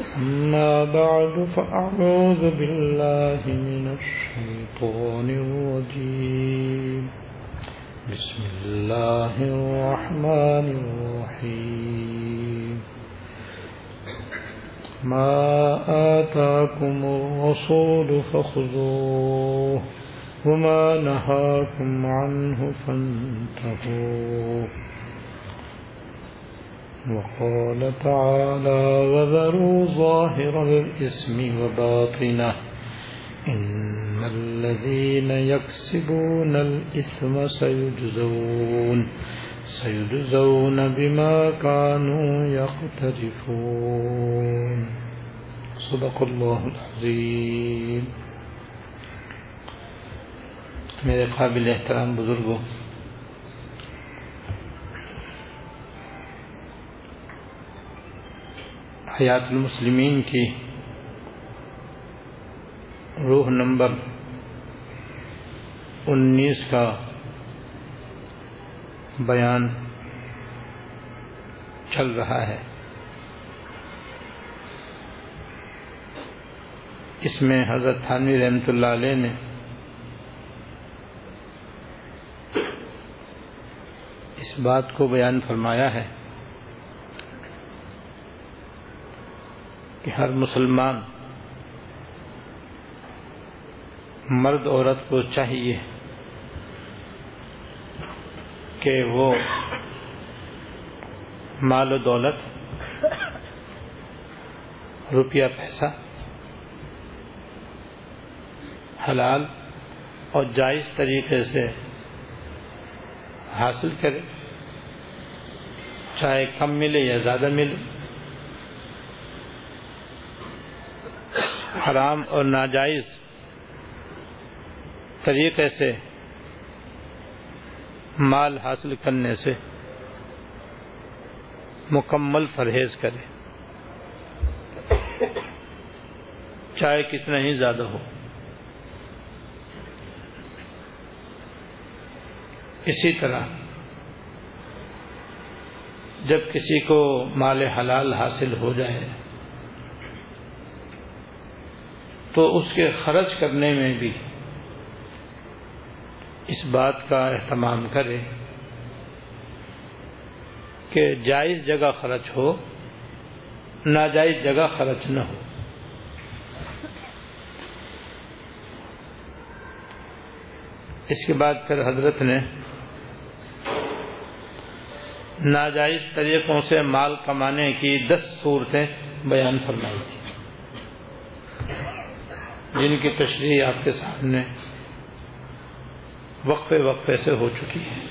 أما بعد، فأعوذ بالله من الشيطان الرجيم. بسم الله الرحمن الرحيم. ما آتاكم الرسول فخذوه، وما نهاكم عنه فانتهوا وقال تعالى وذروا ظاهر الإسم وباطنه إن الذين يكسبون الإثم سيجزون سيجزون بما كانوا يقترفون. صدق الله العظيم. میرے قابل احترام بزرگوں حیات المسلمین کی روح نمبر انیس کا بیان چل رہا ہے۔ اس میں حضرت تھانوی رحمۃ اللہ علیہ نے اس بات کو بیان فرمایا ہے۔ کہ ہر مسلمان مرد عورت کو چاہیے کہ وہ مال و دولت، روپیہ، پیسہ حلال اور جائز طریقے سے حاصل کرے، چاہے کم ملے یا زیادہ ملے۔ حرام اور ناجائز طریقے سے مال حاصل کرنے سے مکمل پرہیز کرے۔ چاہے کتنا ہی زیادہ ہو۔ اسی طرح جب کسی کو مال حلال حاصل ہو جائے تو اس کے خرچ کرنے میں بھی اس بات کا اہتمام کرے کہ جائز جگہ خرچ ہو، ناجائز جگہ خرچ نہ ہو۔ اس کے بعد پھر حضرت نے ناجائز طریقوں سے مال کمانے کی دس صورتیں بیان فرمائی تھی جن کی تشریح آپ کے سامنے وقفے وقفے سے ہو چکی ہے۔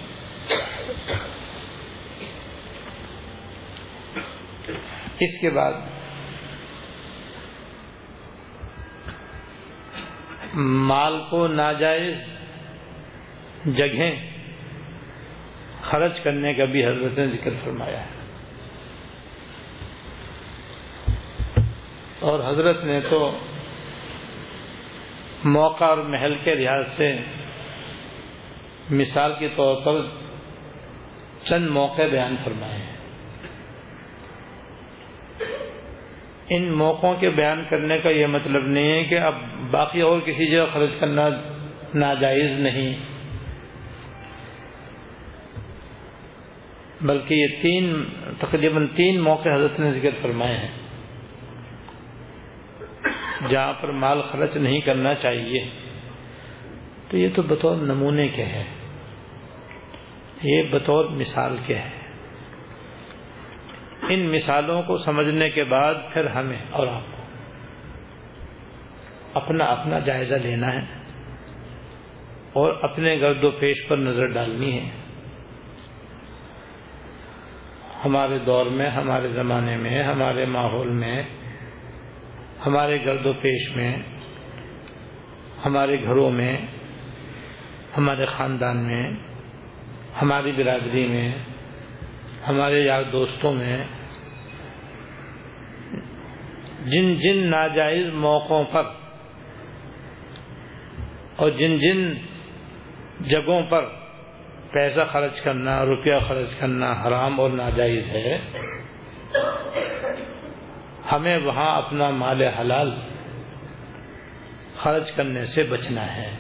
اس کے بعد مال کو ناجائز جگہیں خرچ کرنے کا بھی حضرت نے ذکر فرمایا ہے۔ اور حضرت نے تو موقع اور محل کے لحاظ سے مثال کے طور پر چند موقع بیان فرمائے ہیں۔ ان موقعوں کے بیان کرنے کا یہ مطلب نہیں ہے کہ اب باقی اور کسی جگہ خرچ کرنا ناجائز نہیں۔ بلکہ یہ تین تقریباً تین موقع حضرت نے ذکر فرمائے ہیں۔ جہاں پر مال خرچ نہیں کرنا چاہیے۔ تو یہ تو بطور نمونے کے ہے یہ بطور مثال کے ہے ان مثالوں کو سمجھنے کے بعد پھر ہمیں اور آپ کو اپنا اپنا جائزہ لینا ہے اور اپنے گرد و پیش پر نظر ڈالنی ہے۔ ہمارے دور میں، ہمارے زمانے میں، ہمارے ماحول میں ہمارے گرد و پیش میں، ہمارے گھروں میں، ہمارے خاندان میں، ہماری برادری میں، ہمارے یار دوستوں میں، جن جن ناجائز موقعوں پر اور جن جن جگہوں پر پیسہ خرچ کرنا، روپیہ خرچ کرنا حرام اور ناجائز ہے ہمیں وہاں اپنا مال حلال خرچ کرنے سے بچنا ہے۔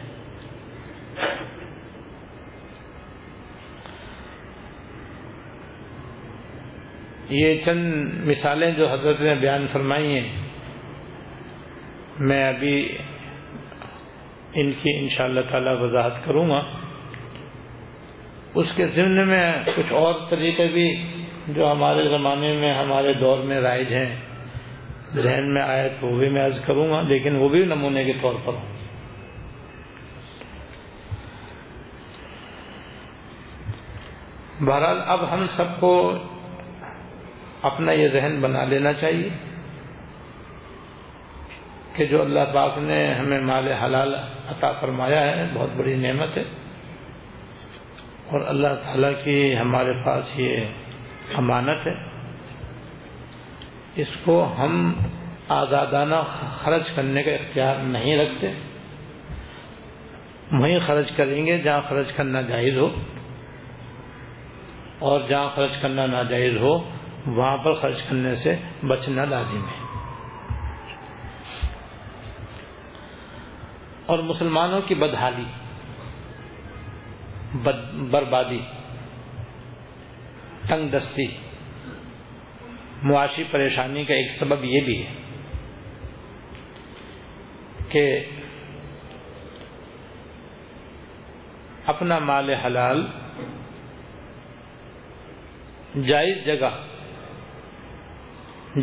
یہ چند مثالیں جو حضرت نے بیان فرمائی ہیں، میں ابھی ان کی ان شاء اللہ تعالی وضاحت کروں گا۔ اس کے ضمن میں کچھ اور طریقے بھی جو ہمارے زمانے میں، ہمارے دور میں رائج ہیں۔ ذہن میں آئے تو وہ بھی میں عرض کروں گا، لیکن وہ بھی نمونے کے طور پر۔ ہوں بہرحال اب ہم سب کو اپنا یہ ذہن بنا لینا چاہیے کہ جو اللہ پاک نے ہمیں مال حلال عطا فرمایا ہے، بہت بڑی نعمت ہے۔ اور اللہ تعالیٰ کی ہمارے پاس یہ امانت ہے۔ اس کو ہم آزادانہ خرچ کرنے کا اختیار نہیں رکھتے۔ وہیں خرچ کریں گے جہاں خرچ کرنا جائز ہو۔ اور جہاں خرچ کرنا ناجائز ہو، وہاں پر خرچ کرنے سے بچنا لازم ہے۔ اور مسلمانوں کی بدحالی، بد، بربادی، تنگ دستی معاشی پریشانی کا ایک سبب یہ بھی ہے کہ اپنا مال حلال جائز جگہ،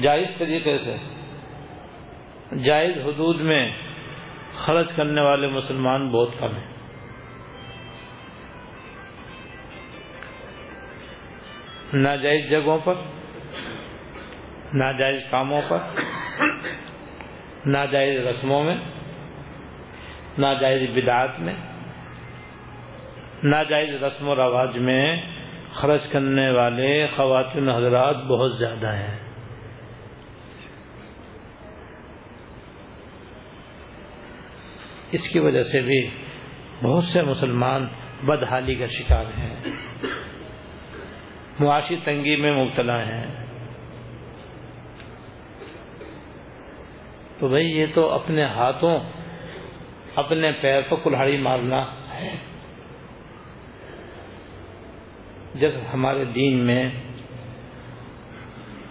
جائز طریقے سے، جائز حدود میں خرچ کرنے والے مسلمان بہت کم ہیں۔ ناجائز جگہوں پر ناجائز کاموں پر، ناجائز رسموں میں، ناجائز بدعات میں، ناجائز رسم و رواج میں خرچ کرنے والے خواتین حضرات بہت زیادہ ہیں۔ اس کی وجہ سے بھی بہت سے مسلمان بدحالی کا شکار ہیں۔ معاشی تنگی میں مبتلا ہیں۔ تو بھائی یہ تو اپنے ہاتھوں اپنے پیر پر کلاڑی مارنا ہے۔ جب ہمارے دین میں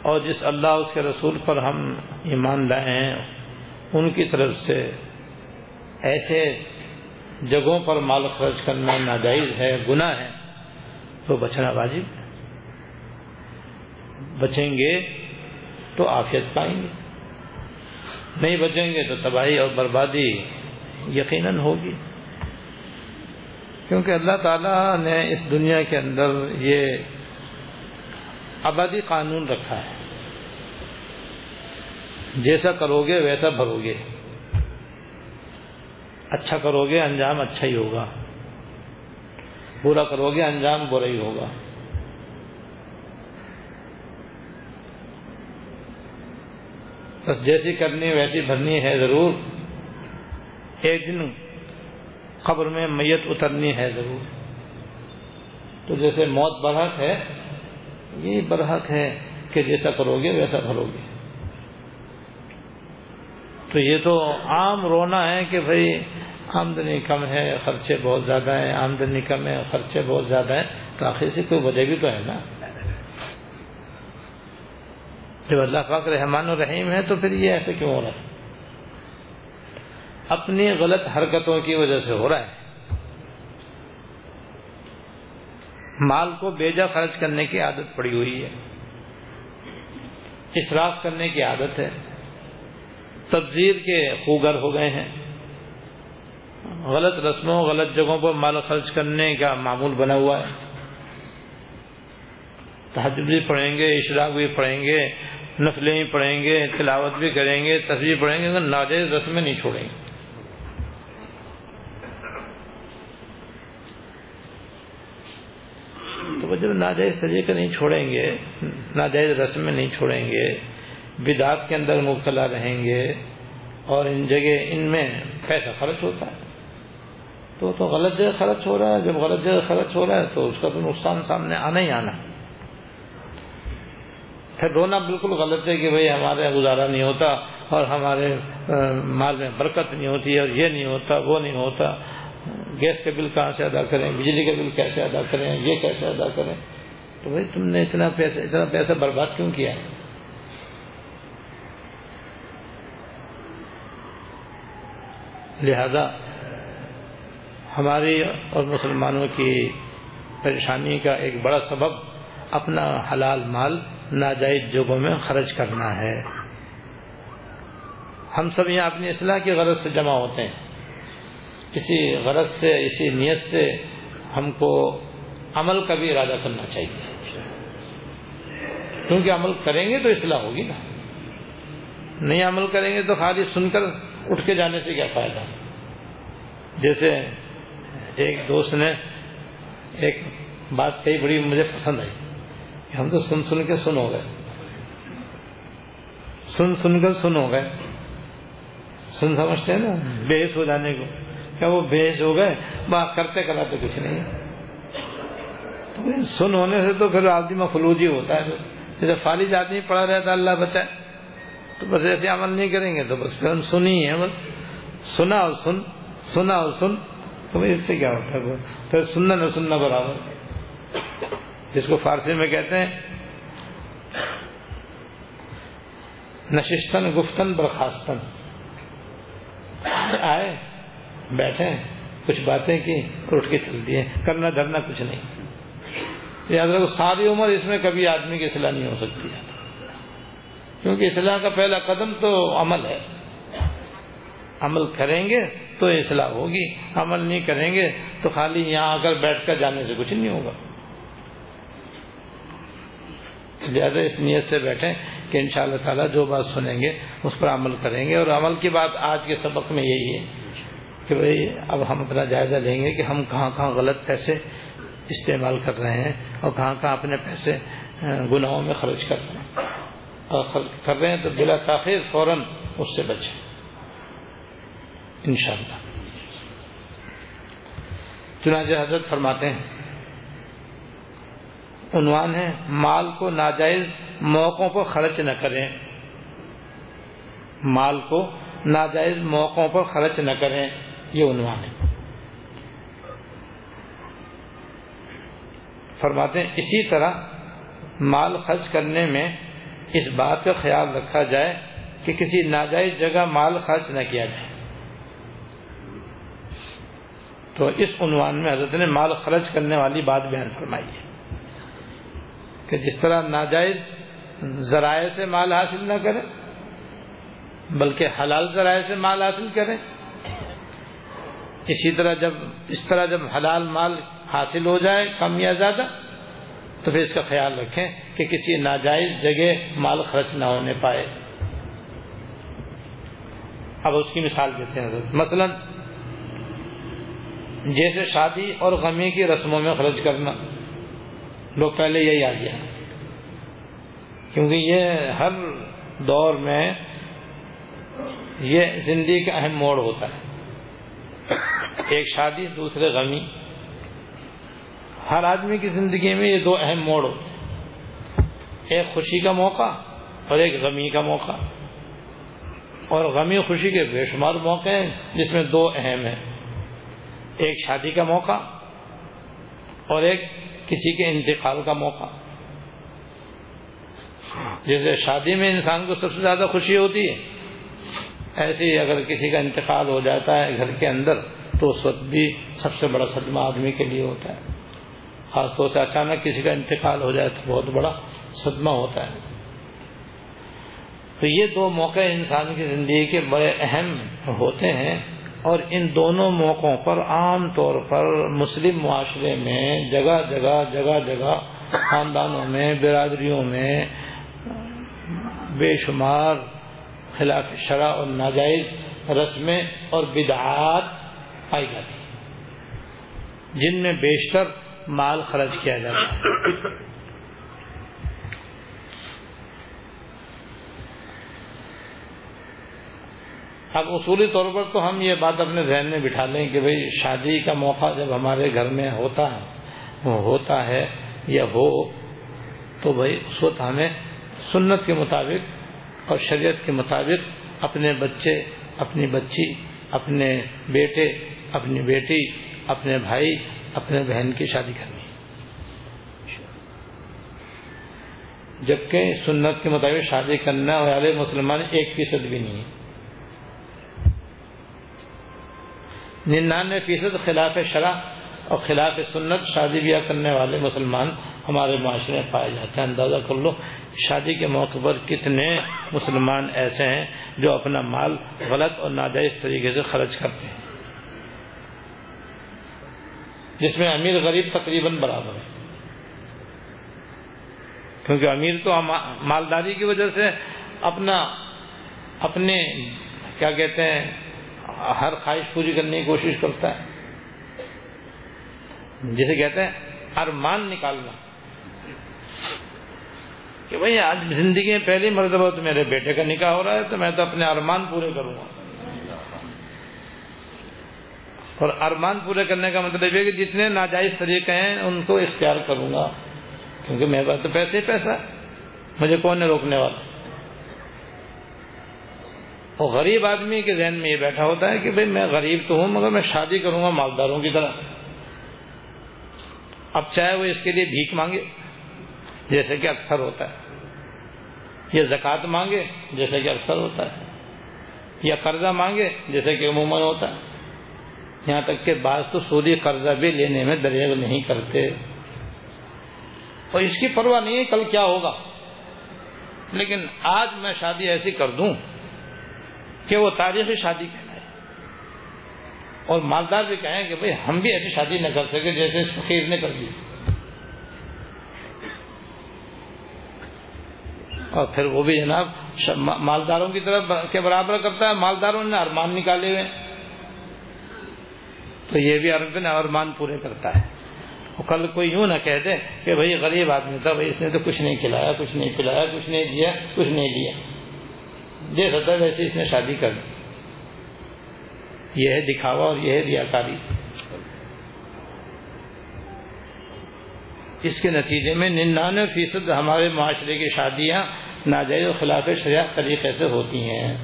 اور جس اللہ اس کے رسول پر ہم ایمان لائے ہیں، ان کی طرف سے ایسے جگہوں پر مال خرچ کرنا ناجائز ہے، گناہ ہے، تو بچنا واجب بچیں گے تو آفیت پائیں گے۔ نہیں بچیں گے تو تباہی اور بربادی یقیناً ہوگی۔ کیونکہ اللہ تعالیٰ نے اس دنیا کے اندر یہ آبادی قانون رکھا ہے۔ جیسا کرو گے ویسا بھرو گے۔ اچھا کرو گے انجام اچھا ہی ہوگا۔ برا کرو گے انجام برا ہی ہوگا۔ بس جیسی کرنی ویسی بھرنی ہے ضرور۔ ایک دن قبر میں میت اترنی ہے ضرور۔ تو جیسے موت برحق ہے، یہ برحق ہے کہ جیسا کرو گے ویسا بھرو گے۔ تو یہ تو عام رونا ہے کہ بھائی آمدنی کم ہے، خرچے بہت زیادہ ہیں، آمدنی کم ہے، خرچے بہت زیادہ ہیں، تو آخر سے کوئی وجہ بھی تو ہے نا۔ جب اللہ پاک رحمان الرحیم ہے تو پھر یہ ایسے کیوں ہو رہا ہے؟ اپنی غلط حرکتوں کی وجہ سے ہو رہا ہے۔ مال کو بیجا خرچ کرنے کی عادت پڑی ہوئی ہے۔ اسراف کرنے کی عادت ہے۔ تبزیر کے خوگر ہو گئے ہیں۔ غلط رسموں، غلط جگہوں پر مال خرچ کرنے کا معمول بنا ہوا ہے۔ تحجب بھی پڑھیں گے، اشراق بھی پڑھیں گے۔ نفلیں پڑھیں گے، تلاوت بھی کریں گے تصویر پڑھیں گے ناجائز رسمیں نہیں چھوڑیں گے۔ تو جب ناجائز طریقے نہیں چھوڑیں گے، ناجائز رسمیں نہیں چھوڑیں گے، بدعات کے اندر مبتلا رہیں گے، اور ان جگہ، ان میں پیسہ خرچ ہوتا ہے۔ تو تو غلط جگہ خرچ ہو رہا ہے، جب غلط جگہ خرچ ہو رہا ہے تو اس کا تو نقصان سامنے آنا ہی آنا۔ پھر رونا بالکل غلط ہے کہ بھئی ہمارے گزارا نہیں ہوتا اور ہمارے مال میں برکت نہیں ہوتی اور یہ نہیں ہوتا، وہ نہیں ہوتا۔ گیس کا بل کہاں سے ادا کریں؟ بجلی کا بل کیسے ادا کریں؟ یہ کیسے ادا کریں؟ تو بھائی تم نے اتنا پیسہ اتنا پیسہ برباد کیوں کیا؟ لہذا ہماری اور مسلمانوں کی پریشانی کا ایک بڑا سبب اپنا حلال مال ناجائز جگہوں میں خرچ کرنا ہے۔ ہم سب یہاں اپنی اصلاح کی غرض سے جمع ہوتے ہیں۔ کسی غرض سے، اسی نیت سے ہم کو عمل کا بھی ارادہ کرنا چاہیے۔ کیونکہ عمل کریں گے تو اصلاح ہوگی نا۔ نہیں عمل کریں گے تو خالی سن کر اٹھ کے جانے سے کیا فائدہ؟ جیسے ایک دوست نے ایک بات کہی، بڑی مجھے پسند آئی۔ ہم تو سن سن کے سن ہو گئے۔ سن سن کر سن ہو گئے۔ سن سمجھتے ہیں نا؟ بےحس ہو جانے کو۔ کیا وہ بےحس ہو گئے، بات کرتے کراتے کچھ نہیں۔ سن ہونے سے تو پھر آدمی مفلوجی ہوتا ہے۔ جیسے فالج آدمی پڑا رہتا اللہ بچائے۔ تو بس ایسے عمل نہیں کریں گے تو بس پھر ہم سنی ہے بس سنا اور سن، سنا اور سن۔ تو اس سے کیا ہوتا ہے؟ پھر سننا نہ سننا برابر۔ جس کو فارسی میں کہتے ہیں نشستن گفتن، برخاستن۔ آئے بیٹھے کچھ باتیں کی، اٹھ کے چل دیے۔ کرنا دھرنا کچھ نہیں۔ یاد رکھو، ساری عمر اس میں کبھی آدمی کی اصلاح نہیں ہو سکتی۔ ہے کیونکہ اصلاح کا پہلا قدم تو عمل ہے۔ عمل کریں گے تو اصلاح ہوگی، عمل نہیں کریں گے تو خالی یہاں آ کر بیٹھ کر جانے سے کچھ نہیں ہوگا۔ زیادہ اس نیت سے بیٹھیں کہ ان شاء اللہ تعالیٰ جو بات سنیں گے اس پر عمل کریں گے اور عمل کی بات آج کے سبق میں یہی ہے کہ بھائی اب ہم اپنا جائزہ لیں گے کہ ہم کہاں کہاں غلط پیسے استعمال کر رہے ہیں اور کہاں کہاں اپنے پیسے گناہوں میں خرچ کر رہے ہیں۔ اور خرچ کر رہے ہیں تو بلا تاخیر فوراً اس سے بچیں۔ انشاءاللہ۔ چنانچہ حضرت فرماتے ہیں عنوان ہے، مال کو ناجائز موقعوں پر خرچ نہ کریں۔ مال کو ناجائز موقعوں پر خرچ نہ کریں، یہ عنوان ہے۔ فرماتے ہیں، اسی طرح مال خرچ کرنے میں اس بات کا خیال رکھا جائے کہ کسی ناجائز جگہ مال خرچ نہ کیا جائے۔ تو اس عنوان میں حضرت نے مال خرچ کرنے والی بات بیان فرمائی ہے۔ کہ جس طرح ناجائز ذرائع سے مال حاصل نہ کریں، بلکہ حلال ذرائع سے مال حاصل کریں۔ اسی طرح جب، اس طرح جب حلال مال حاصل ہو جائے، کم یا زیادہ، تو پھر اس کا خیال رکھیں کہ کسی ناجائز جگہ مال خرچ نہ ہونے پائے۔ اب اس کی مثال دیتے ہیں مثلا، جیسے شادی اور غمی کی رسموں میں خرچ کرنا۔ لوگ پہلے یہی آ گیا۔ کیونکہ یہ ہر دور میں یہ زندگی کا اہم موڑ ہوتا ہے۔ ایک شادی، دوسرے غمی۔ ہر آدمی کی زندگی میں یہ دو اہم موڑ ہوتے ہیں۔ ایک خوشی کا موقع اور ایک غمی کا موقع۔ اور غمی خوشی کے بے شمار موقع ہیں، جس میں دو اہم ہیں۔ ایک شادی کا موقع اور ایک کسی کے انتقال کا موقع۔ جیسے شادی میں انسان کو سب سے زیادہ خوشی ہوتی ہے۔ ایسے ہی اگر کسی کا انتقال ہو جاتا ہے گھر کے اندر، تو اس وقت بھی سب سے بڑا صدمہ آدمی کے لیے ہوتا ہے۔ خاص طور سے اچانک کسی کا انتقال ہو جائے تو بہت بڑا صدمہ ہوتا ہے۔ تو یہ دو موقع انسان کی زندگی کے بڑے اہم ہوتے ہیں۔ اور ان دونوں موقعوں پر عام طور پر مسلم معاشرے میں جگہ جگہ جگہ جگہ خاندانوں میں، برادریوں میں بے شمار خلاف شرح اور ناجائز رسمیں اور بدعات پائی جاتی جن میں بیشتر مال خرچ کیا جاتا ہے۔ اب اصولی طور پر تو ہم یہ بات اپنے ذہن میں بٹھا لیں کہ بھئی شادی کا موقع جب ہمارے گھر میں ہوتا ہوتا ہے یا ہو، تو بھائی اس وقت ہمیں سنت کے مطابق اور شریعت کے مطابق اپنے بچے، اپنی بچی، اپنے بیٹے، اپنی بیٹی، اپنے بھائی، اپنے بہن کی شادی کرنی جبکہ سنت کے مطابق شادی کرنے والے مسلمان ایک فیصد بھی نہیں ہے۔ ننانوے فیصد خلاف شرح اور خلاف سنت شادی بیاہ کرنے والے مسلمان ہمارے معاشرے میں پائے جاتے ہیں۔ اندازہ کر لو شادی کے موقع پر کتنے مسلمان ایسے ہیں جو اپنا مال غلط اور ناجائز طریقے سے خرچ کرتے ہیں۔ جس میں امیر غریب تقریباً برابر ہے۔ کیونکہ امیر تو مالداری کی وجہ سے اپنا، اپنے، کیا کہتے ہیں ہر خواہش پوری کرنے کی کوشش کرتا ہے۔ جسے کہتے ہیں ارمان نکالنا۔ کہ بھائی، آج زندگی میں پہلی مرتبہ تو میرے بیٹے کا نکاح ہو رہا ہے، تو میں تو اپنے ارمان پورے کروں گا۔ اور ارمان پورے کرنے کا مطلب یہ کہ جتنے ناجائز طریقے ہیں، ان کو اختیار کروں گا۔ کیونکہ میرے پاس تو پیسے ہی پیسہ مجھے کون ہے روکنے والا۔ اور غریب آدمی کے ذہن میں یہ بیٹھا ہوتا ہے کہ بھئی میں غریب تو ہوں مگر میں شادی کروں گا مالداروں کی طرح۔ اب چاہے وہ اس کے لیے بھیک مانگے، جیسے کہ اکثر ہوتا ہے۔ یا زکوٰۃ مانگے، جیسے کہ اکثر ہوتا ہے۔ یا قرضہ مانگے، جیسے کہ عموماً ہوتا ہے۔ یہاں تک کہ بعض تو سودی قرضہ بھی لینے میں دریغ نہیں کرتے۔ اور اس کی پرواہ نہیں ہے کل کیا ہوگا۔ لیکن آج میں شادی ایسی کر دوں۔ کہ وہ تاریخی شادی کہلائے۔ اور مالدار بھی کہیں کہ بھئی ہم بھی ایسی شادی نہ کر سکے جیسے فقیر نے کر دی۔ اور پھر وہ بھی جناب مالداروں کی طرف کے برابر کرتا ہے، مالداروں نے ارمان نکالے ہوئے۔ تو یہ بھی ارمان پورے کرتا ہے۔ کل کوئی یوں نہ کہہ دے کہ بھئی غریب آدمی تھا، بھئی اس نے تو کچھ نہیں کھلایا، کچھ نہیں پلایا، کچھ نہیں دیا، کچھ نہیں جیسا تھا ویسے اس نے شادی کر دی۔ یہ ہے دکھاوا اور یہ ہے ریاکاری۔ اس کے نتیجے میں ننانوے فیصد ہمارے معاشرے کی شادیاں ناجائز و خلاف شریعت طریقے سے ہوتی ہیں۔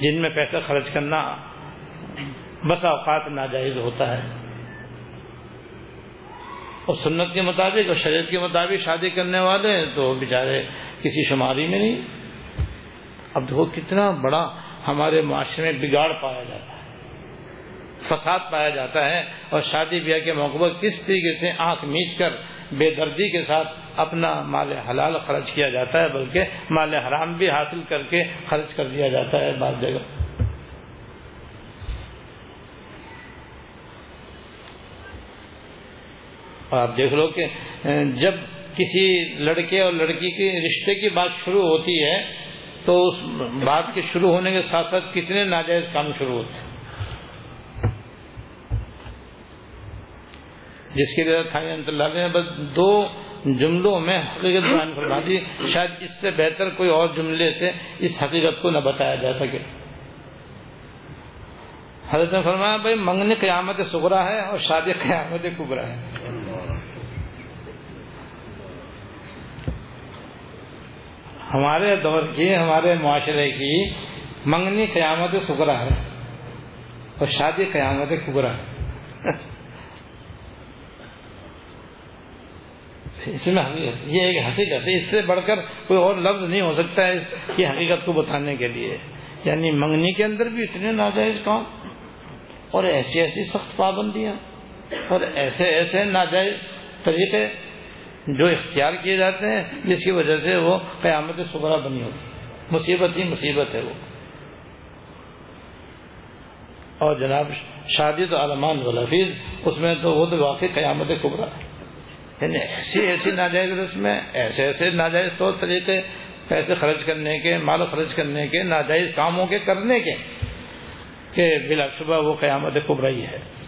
جن میں پیسہ خرچ کرنا بس اوقات ناجائز ہوتا ہے۔ اور سنت کے مطابق اور شریعت کے مطابق شادی کرنے والے تو بیچارے کسی شماری میں نہیں۔ اب دیکھو کتنا بڑا ہمارے معاشرے میں بگاڑ پایا جاتا ہے۔ فساد پایا جاتا ہے اور شادی بیاہ کے موقع پر کس طریقے سے آنکھ میچ کر بے دردی کے ساتھ اپنا مال حلال خرچ کیا جاتا ہے، بلکہ مال حرام بھی حاصل کر کے خرچ کر دیا جاتا ہے بعض جگہ۔ آپ دیکھ لو کہ جب کسی لڑکے اور لڑکی کے رشتے کی بات شروع ہوتی ہے تو اس بات کے شروع ہونے کے ساتھ ساتھ کتنے ناجائز کام شروع ہوتے ہیں؟ جس کے لیے اللہ نے بس دو جملوں میں حقیقت بیان فرما دی، شاید اس سے بہتر کوئی اور جملے سے اس حقیقت کو نہ بتایا جا سکے۔ حضرت نے فرمایا، بھائی منگنی قیامت سگرا ہے اور شادی قیامت کبرا ہے۔ ہمارے دور کی، ہمارے معاشرے کی منگنی قیامت سکرا ہے اور شادی قیامت کبرا ہے۔ اس میں یہ ایک حقیقت ہے۔ اس سے بڑھ کر کوئی اور لفظ نہیں ہو سکتا ہے اس کی حقیقت کو بتانے کے لیے۔ یعنی منگنی کے اندر بھی اتنے ناجائز کام اور ایسی ایسی سخت پابندیاں اور ایسے ایسے ناجائز طریقے جو اختیار کیے جاتے ہیں، جس کی وجہ سے وہ قیامت سبرا بنی ہوتی مصیبت ہی مصیبت ہے وہ۔ اور جناب، شادی تو علمان ولفیظ اس میں تو وہ تو واقعی قیامت کبرا ہے۔ یعنی ایسی ایسی ناجائز رسمیں ایسے ایسے ناجائز طور طریقے، پیسے خرچ کرنے کے، مال خرچ کرنے کے، ناجائز کاموں کے کرنے کے، کہ بلا شبہ وہ قیامت کبرائی ہے۔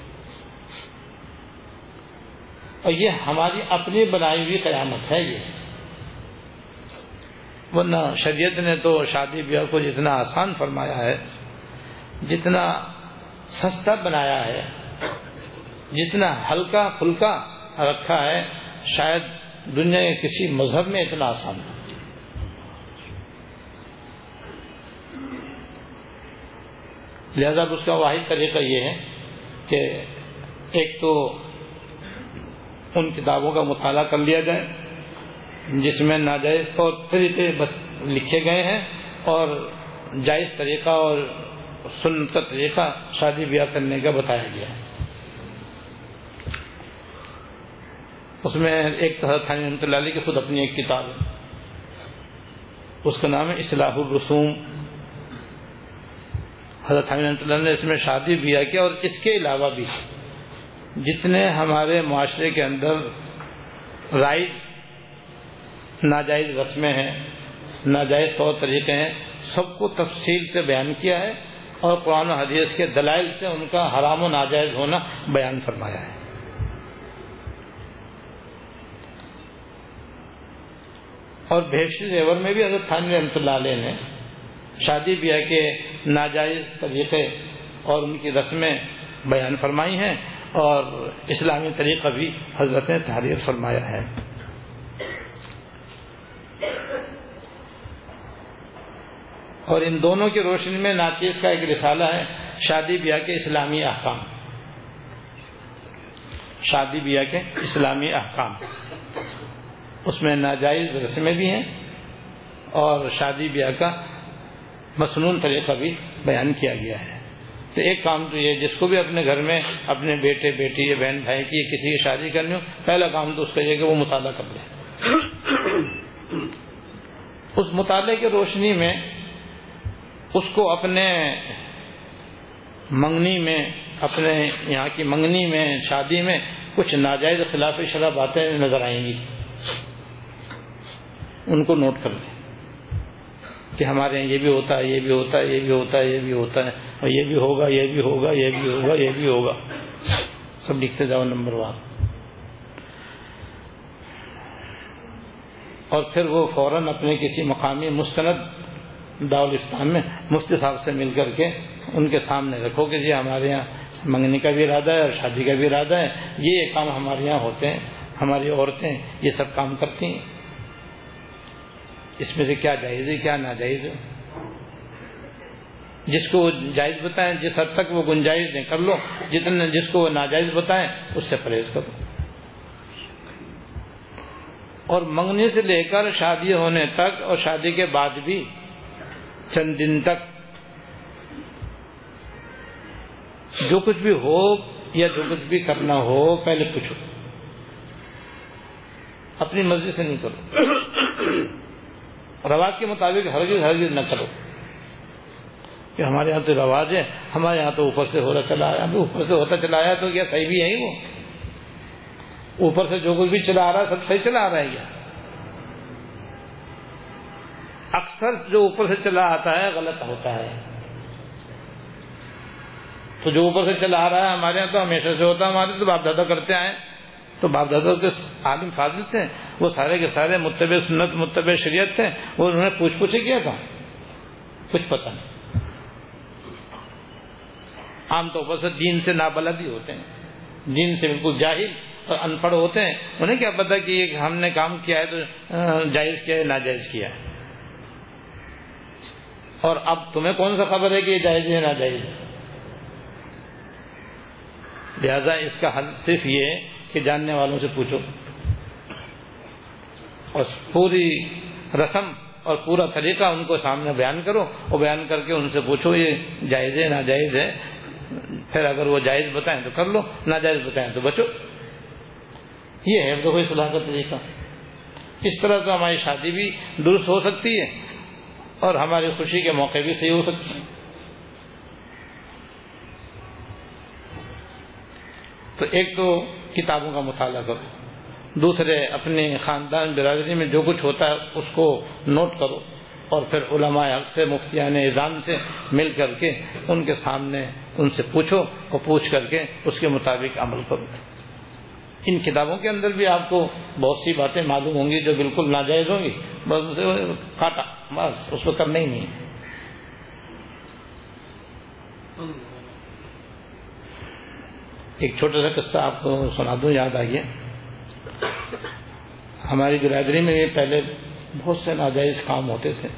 اور یہ ہماری اپنی بنائی ہوئی قیامت ہے یہ۔ ورنہ شریعت نے تو شادی بیاہ کو جتنا آسان فرمایا ہے، جتنا سستا بنایا ہے، جتنا ہلکا پھلکا رکھا ہے، شاید دنیا کے کسی مذہب میں اتنا آسان ہے لہذا اس کا واحد طریقہ یہ ہے کہ ایک تو ان کتابوں کا مطالعہ کر لیا جائے، جس میں ناجائز طور طریقے لکھے گئے ہیں اور جائز طریقہ اور سنت کا طریقہ شادی بیاہ کرنے کا بتایا گیا ہے۔ اس میں ایک حضرت یعنی رحمۃ اللہ علیہ کی خود اپنی ایک کتاب ہے۔ اس کا نام ہے اصلاح الرسوم۔ حضرت رحمۃ اللہ نے اس میں شادی بیاہ کیا اور اس کے علاوہ بھی۔ جتنے ہمارے معاشرے کے اندر رائٹ ناجائز رسمیں ہیں، ناجائز طور طریقے ہیں، سب کو تفصیل سے بیان کیا ہے اور قرآن و حدیث کے دلائل سے ان کا حرام و ناجائز ہونا بیان فرمایا ہے۔ اور بھیش زیور میں بھی حضرت تھانوی رحمۃ اللہ علیہ نے شادی بیاہ کے ناجائز طریقے اور ان کی رسمیں بیان فرمائی ہیں۔ اور اسلامی طریقہ بھی حضرت نے تحریر فرمایا ہے۔ اور ان دونوں کی روشنی میں ناچیز کا ایک رسالہ ہے، شادی بیاہ کے اسلامی احکام۔ شادی بیاہ کے اسلامی احکام۔ اس میں ناجائز رسمیں بھی ہیں اور شادی بیاہ کا مصنون طریقہ بھی بیان کیا گیا ہے۔ تو ایک کام تو یہ جس کو بھی اپنے گھر میں اپنے بیٹے، بیٹی یا بہن، بھائی کی کسی کی شادی کرنی ہو، پہلا کام تو اس کا یہ کہ وہ مطالعہ کر لے اس مطالعے کی روشنی میں اس کو اپنے منگنی میں، اپنے یہاں کی منگنی میں، شادی میں کچھ ناجائز خلاف شرح باتیں نظر آئیں گی۔ ان کو نوٹ کر لیں۔ کہ ہمارے یہاں یہ بھی ہوتا ہے، یہ بھی ہوتا ہے، یہ بھی ہوتا ہے، یہ بھی ہوتا ہے، اور یہ بھی ہوگا، یہ بھی ہوگا، یہ بھی ہوگا، یہ بھی ہوگا۔ سب لکھتے جاؤ نمبر وہاں۔ اور پھر وہ فوراً اپنے کسی مقامی مستند داولستان میں مفتی صاحب سے مل کر کے ان کے سامنے رکھو کہ جی ہمارے یہاں منگنی کا بھی ارادہ ہے اور شادی کا بھی ارادہ ہے۔ یہ کام ہمارے یہاں ہوتے ہیں، ہماری عورتیں یہ سب کام کرتی ہیں۔ اس میں سے کیا جائز ہے کیا ناجائز ہے؟ جس کو وہ جائز بتائیں، جس حد تک وہ گنجائز دیں، کر لو۔ جتنے جس کو وہ ناجائز بتائیں، اس سے پرہیز کرو۔ اور منگنے سے لے کر شادی ہونے تک اور شادی کے بعد بھی چند دن تک جو کچھ بھی ہو یا جو کچھ بھی کرنا ہو، پہلے پوچھو۔ اپنی مرضی سے نہیں کرو۔ رواج کے مطابق ہرگز ہرگز نہ کرو۔ کہ ہمارے یہاں تو رواج ہے، ہمارے یہاں تو اوپر سے ہو رہا چلا آیا اوپر سے ہوتا چلا آیا تو کیا صحیح بھی ہے وہ؟ اوپر سے جو کچھ بھی چلا آ رہا ہے، سب صحیح چلا آ رہا ہے کیا؟ اکثر جو اوپر سے چلا آتا ہے، غلط ہوتا ہے۔ تو جو اوپر سے چلا آ رہا ہے، ہمارے یہاں تو ہمیشہ سے ہوتا ہے، ہمارے تو باپ دادا کرتے آئے تو باپ دادا کے عالم فاضل تھے، وہ سارے کے سارے متبع سنت، متبع شریعت تھے، وہ انہوں نے پوچھ پوچھے کیا تھا؟ کچھ پتہ نہیں۔ عام طور پر سے دین سے نابلد ہی ہوتے ہیں۔ دین سے بالکل جاہل اور ان پڑھ ہوتے ہیں۔ انہیں کیا پتا کہ ہم نے کام کیا ہے تو جائز کیا ہے، ناجائز کیا ہے۔ اور اب تمہیں کون سا خبر ہے کہ یہ جائز ہے، ناجائز ہے؟ لہذا اس کا حل صرف یہ ہے کہ جاننے والوں سے پوچھو۔ اور پوری رسم اور پورا طریقہ ان کو سامنے بیان کرو اور بیان کر کے ان سے پوچھو یہ جائز ہے، ناجائز ہے۔ پھر اگر وہ جائز بتائیں تو کر لو، ناجائز بتائیں تو بچو۔ یہ ہے تو کوئی صلاح کا طریقہ۔ اس طرح تو ہماری شادی بھی درست ہو سکتی ہے اور ہماری خوشی کے موقع بھی صحیح ہو سکتے ہیں۔ تو ایک تو کتابوں کا مطالعہ کرو۔ دوسرے اپنے خاندان برادری میں جو کچھ ہوتا ہے اس کو نوٹ کرو اور پھر علماء حق سے، مفتیان نظام سے مل کر کے ان کے سامنے ان سے پوچھو اور پوچھ کر کے اس کے مطابق عمل کرو۔ ان کتابوں کے اندر بھی آپ کو بہت سی باتیں معلوم ہوں گی جو بالکل ناجائز ہوں گی۔ بس اسے کاٹا، بس، اس کو کرنا ہی نہیں۔ ایک چھوٹا سا قصہ آپ کو سنا دوں یاد آئیے۔ ہماری برادری میں پہلے بہت سے ناجائز کام ہوتے تھے،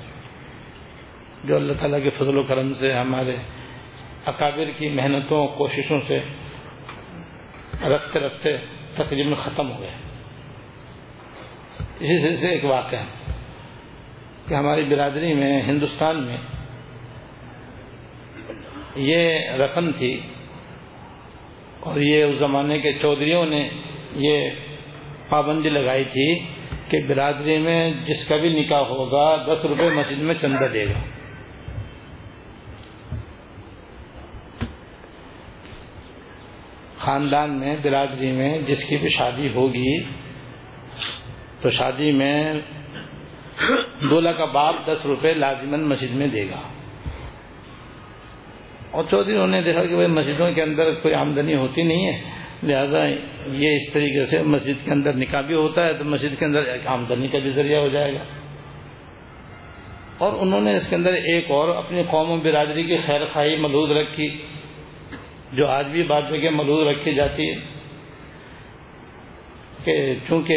جو اللہ تعالیٰ کے فضل و کرم سے، ہمارے اکابر کی محنتوں، کوششوں سے رفتے رفتے تقریباً ختم ہو گئے۔ اسی سے ایک واقعہ ہے کہ ہماری برادری میں، ہندوستان میں یہ رسم تھی اور یہ اس زمانے کے چودھریوں نے یہ پابندی لگائی تھی کہ برادری میں جس کا بھی نکاح ہوگا، دس روپے مسجد میں چندہ دے گا۔ خاندان میں، برادری میں جس کی بھی شادی ہوگی، تو شادی میں دولہا کا باپ دس روپے لازمن مسجد میں دے گا۔ اور چودھری نے دیکھا کہ بھائی مسجدوں کے اندر کوئی آمدنی ہوتی نہیں ہے، لہذا یہ اس طریقے سے مسجد کے اندر نکاح بھی ہوتا ہے تو مسجد کے اندر ایک آمدنی کا بھی ذریعہ ہو جائے گا۔ اور انہوں نے اس کے اندر ایک اور اپنی قوم و برادری کی خیر خواہی ملحوظ رکھی، جو آج بھی بعد میں ملحوظ رکھی جاتی ہے کہ چونکہ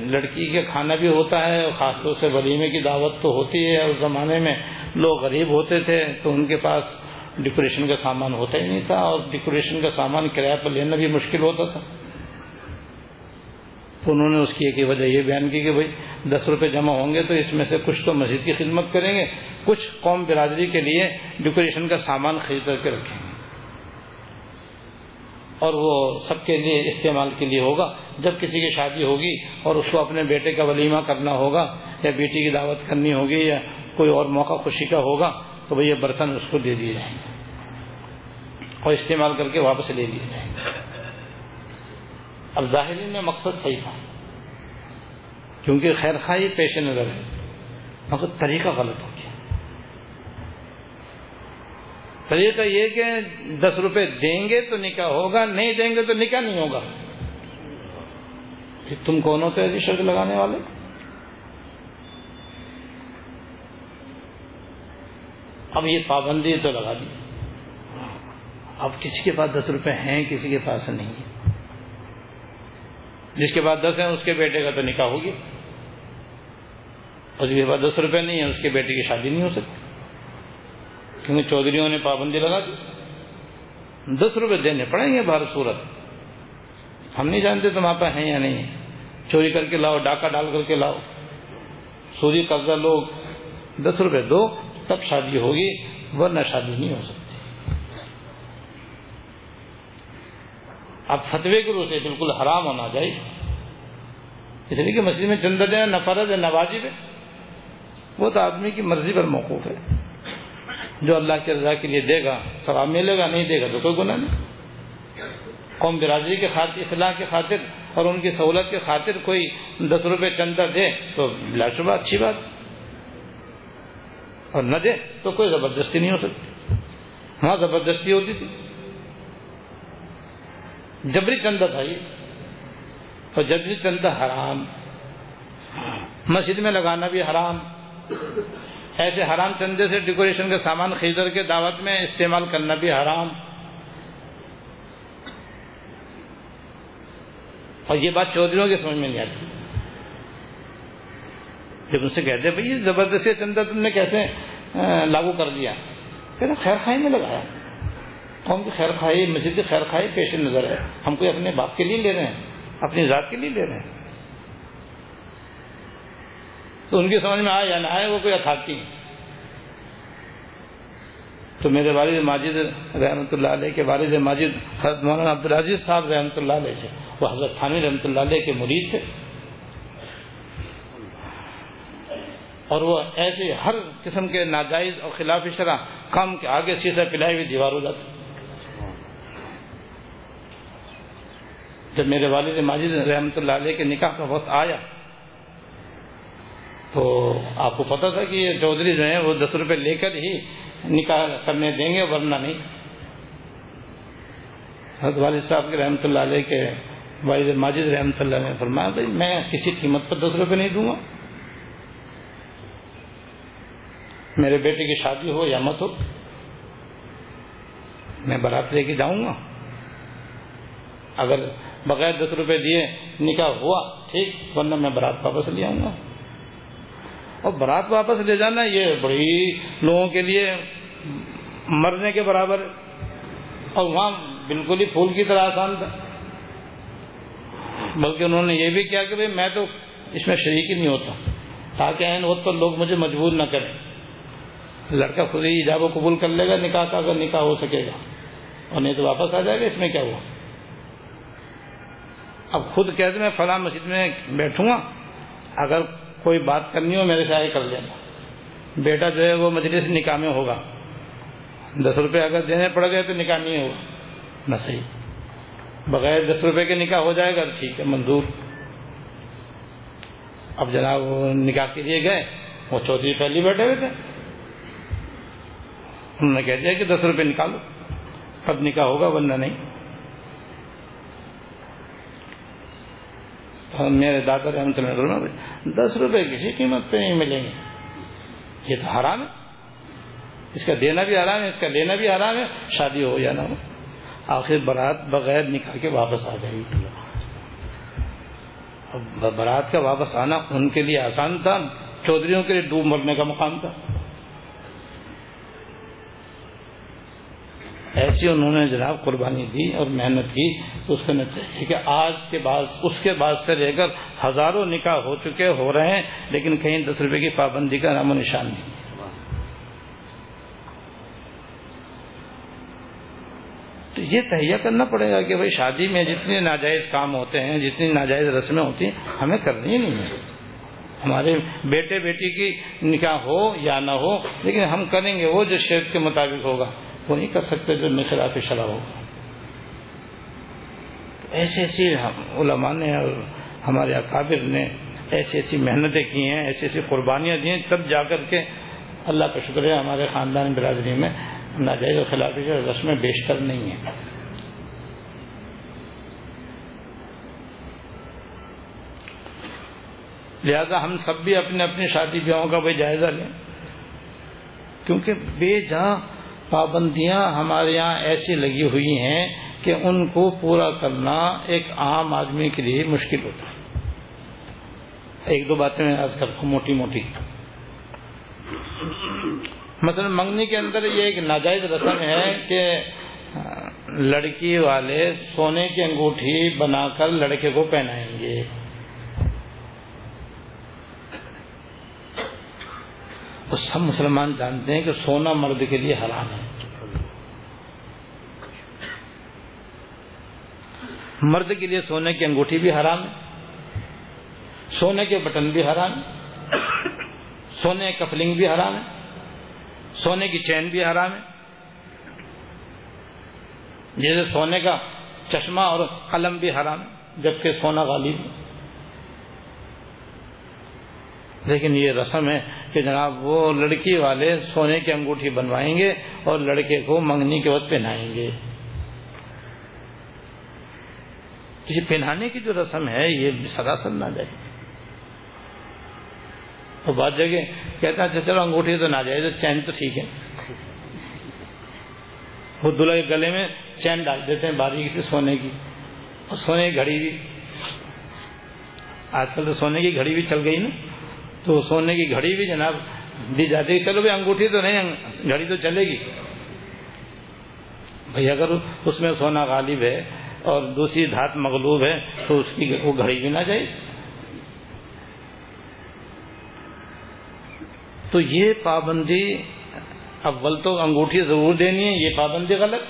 لڑکی کے کھانا بھی ہوتا ہے اور خاص طور سے ولیمے کی دعوت تو ہوتی ہے۔ اس زمانے میں لوگ غریب ہوتے تھے تو ان کے پاس ڈیکوریشن کا سامان ہوتا ہی نہیں تھا اور ڈیکوریشن کا سامان کرایہ پر لینا بھی مشکل ہوتا تھا۔ تو انہوں نے اس کی ایک وجہ یہ بیان کی کہ بھائی دس روپے جمع ہوں گے تو اس میں سے کچھ تو مسجد کی خدمت کریں گے، کچھ قوم برادری کے لیے ڈیکوریشن کا سامان خرید کر کے رکھیں گے۔ اور وہ سب کے لیے استعمال کے لیے ہوگا۔ جب کسی کی شادی ہوگی اور اس کو اپنے بیٹے کا ولیمہ کرنا ہوگا یا بیٹی کی دعوت کرنی ہوگی یا کوئی اور موقع خوشی کا ہوگا تو بھائی یہ برتن اس کو دے دیے جائیں گے اور استعمال کر کے واپس لے لیے جائیں گے اب ظاہری میں مقصد صحیح تھا۔ کیونکہ خیر خواہی پیش نظر ہے، مگر طریقہ غلط ہو گیا۔ طریقہ یہ کہ دس روپے دیں گے تو نکاح ہوگا، نہیں دیں گے تو نکاح نہیں ہوگا۔ تم کون ہوتے شرط لگانے والے؟ اب یہ پابندی تو لگا دی۔ اب کسی کے پاس دس روپے ہیں، کسی کے پاس نہیں۔ ہے جس کے پاس دس ہیں، اس کے بیٹے کا تو نکاح ہوگی اور جس کے پاس دس روپے نہیں ہے اس کے بیٹے کی شادی نہیں ہو سکتی۔ کیونکہ چودھریوں نے پابندی لگا دی۔ دس روپے دینے پڑیں گے بھارت صورت۔ ہم نہیں جانتے تمہارے پاس ہیں یا نہیں۔ چوری کر کے لاؤ، ڈاکہ ڈال کر کے لاؤ۔ سوری قرضہ لوگ دس روپے دو۔ تب شادی ہوگی، ورنہ شادی نہیں ہو سکتی۔ اب فتوے کے روح بالکل حرام ہونا چاہیے اس لیے کہ مسجد میں چندہ دینا نہ فرض ہے، نہ واجب ہے۔ وہ تو آدمی کی مرضی پر موقوف ہے۔ جو اللہ کی رضا کے لیے دے گا، ثواب ملے گا، نہیں دے گا تو کوئی گناہ نہیں۔ قوم برادری کے خاطر، اصلاح کی خاطر اور ان کی سہولت کی خاطر کوئی دس روپے چندہ دے تو بلا شبہ اچھی بات۔ اور نہ دے تو کوئی زبردستی نہیں ہو سکتی۔ ہاں زبردستی ہوتی تھی۔ جبری چندہ تھا یہ۔ اور جبری چندہ حرام۔ مسجد میں لگانا بھی حرام۔ ایسے حرام چندے سے ڈیکوریشن کا سامان خرید کے دعوت میں استعمال کرنا بھی حرام۔ اور یہ بات چودھریوں کی سمجھ میں نہیں آتی۔ جب ان سے کہتے بھائی زبردستی چندہ تم نے کیسے لاگو کر دیا کہتے خیر خائی میں لگایا۔ قوم کی خیر خائی مسجد کی خیر خائی پیش نظر ہے۔ ہم کوئی اپنے باپ کے لیے لے رہے ہیں، اپنی ذات کے لیے لے رہے ہیں۔ تو ان کی سمجھ میں آئے یا نہ آئے وہ کوئی اتھارٹی۔ تو میرے والد ماجد رحمۃ اللہ علیہ کے والد ماجد حضرت مولانا عبدالعزیز صاحب رحمۃ اللہ علیہ سے وہ حضرت خانی رحمۃ اللہ علیہ کے مرید تھے۔ اور وہ ایسے ہر قسم کے ناجائز اور خلاف شرح کام کے آگے سیسا پلائی ہوئی دیوار ہو جاتی۔ جب میرے والد ماجد رحمۃ اللہ علیہ کے نکاح کا وقت آیا، تو آپ کو پتا تھا کہ یہ چودھری جو ہیں وہ دس روپے لے کر ہی نکاح کرنے دیں گے، ورنہ نہیں۔ حضرت والد صاحب کے رحمۃ اللہ علیہ کے والد ماجد رحمۃ اللہ نے فرمایا، بھائی میں کسی قیمت پر دس روپے نہیں دوں گا۔ میرے بیٹے کی شادی ہو یا مت ہو، میں برات لے کے جاؤں گا۔ اگر بغیر دس روپے دیے نکاح ہوا، ٹھیک، ورنہ میں برات واپس لے آؤں گا۔ اور برات واپس لے جانا یہ بڑی لوگوں کے لیے مرنے کے برابر اور وہاں بالکل ہی پھول کی طرح آسان تھا۔ بلکہ انہوں نے یہ بھی کیا کہ بھائی میں تو اس میں شریک ہی نہیں ہوتا، تاکہ این وقت پر لوگ مجھے مجبور نہ کریں۔ لڑکا خود ہی ایجاب و قبول کر لے گا، نکاح کا اگر نکاح ہو سکے گا۔ اور نہیں تو واپس آ جائے گا، اس میں کیا ہوا؟ اب خود کہتے میں فلاں مسجد میں بیٹھوں گا، اگر کوئی بات کرنی ہو میرے سے آگے کر لینا۔ بیٹا جو ہے وہ مجلس نکاح میں ہوگا۔ دس روپے اگر دینے پڑ گئے تو نکاح نہیں ہوگا۔ نہ صحیح۔ بغیر دس روپے کے نکاح ہو جائے گا، ٹھیک ہے، منظور۔ اب جناب وہ نکاح کے لیے گئے، وہ چودھری پہلی بیٹھے ہوئے تھے۔ انہوں نے کہہ دیا کہ دس روپے نکالو۔ تب نکاح ہوگا ورنہ نہیں۔ میرے دادا رحمت اللہ دس روپے کسی قیمت پہ نہیں ملیں گے۔ یہ تو حرام ہے۔ اس کا دینا بھی حرام ہے، اس کا لینا بھی حرام ہے، شادی ہو یا نہ ہو۔ آخر برات بغیر نکاح کے واپس آ گئی برات کا واپس آنا ان کے لیے آسان تھا، چودھریوں کے لیے ڈوب مرنے کا مقام تھا۔ ایسی انہوں نے جناب قربانی دی اور محنت کی تو اس کا نتیجہ کہ آج کے بعد اس کے بعد سے لے کر ہزاروں نکاح ہو چکے، ہو رہے ہیں، لیکن کہیں دس روپے کی پابندی کا نام و نشان نہیں۔ تو یہ تہیا کرنا پڑے گا کہ بھائی شادی میں جتنے ناجائز کام ہوتے ہیں، جتنی ناجائز رسمیں ہوتی ہیں، ہمیں کرنی نہیں ہے۔ ہمارے بیٹے بیٹی کی نکاح ہو یا نہ ہو، لیکن ہم کریں گے وہ جو شیخ کے مطابق ہوگا۔ وہ نہیں کر سکتے جو نخلاف شرح ہو۔ ایسی ایسی علماء نے اور ہمارے اکابر نے ایسی ایسی محنتیں کی ہیں، ایسی ایسی قربانیاں دی ہیں، تب جا کر کے اللہ کا شکر ہے ہمارے خاندان برادری میں ناجائز و خلاف رسمیں بیشتر نہیں ہیں لہذا ہم سب بھی اپنے اپنی شادی بیاہوں کا بھائی جائزہ لیں۔ کیونکہ بے جہاں پابندیاں ہمارے یہاں ایسی لگی ہوئی ہیں کہ ان کو پورا کرنا ایک عام آدمی کے لیے مشکل ہوتا ہے۔ ایک دو باتیں میں آج کرتا ہوں، موٹی موٹی۔ مثلا منگنی کے اندر یہ ایک ناجائز رسم ہے کہ لڑکی والے سونے کی انگوٹھی بنا کر لڑکے کو پہنائیں گے۔ تو سب مسلمان جانتے ہیں کہ سونا مرد کے لیے حرام ہے۔ مرد کے لیے سونے کی انگوٹھی بھی حرام ہے، سونے کے بٹن بھی حرام ہے، سونے کفلنگ بھی حرام ہے، سونے کی چین بھی حرام ہے۔ جیسے سونے کا چشمہ اور قلم بھی حرام ہے، جبکہ سونا غالب ہے۔ لیکن یہ رسم ہے کہ جناب وہ لڑکی والے سونے کی انگوٹھی بنوائیں گے اور لڑکے کو منگنی کے وقت پہنائیں گے۔ یہ پہنانے کی جو رسم ہے، یہ سراسر نہ جائے اور بات جگہ کہتا ہے اچھا چلو انگوٹھی تو نہ جائے تو چین تو ٹھیک ہے۔ وہ دلہا کے گلے میں چین ڈال دیتے ہیں باریکی سے سونے کی۔ اور سونے کی گھڑی بھی، آج کل تو سونے کی گھڑی بھی چل گئی نا۔ تو سونے کی گھڑی بھی جناب دی جاتی ہے۔ چلو بھائی، انگوٹھی تو نہیں، گھڑی تو چلے گی۔ بھائی، اگر اس میں سونا غالب ہے اور دوسری دھات مغلوب ہے، تو اس کی وہ گھڑی بھی نہ جائے۔ تو یہ پابندی اول تو انگوٹھی ضرور دینی ہے، یہ پابندی غلط۔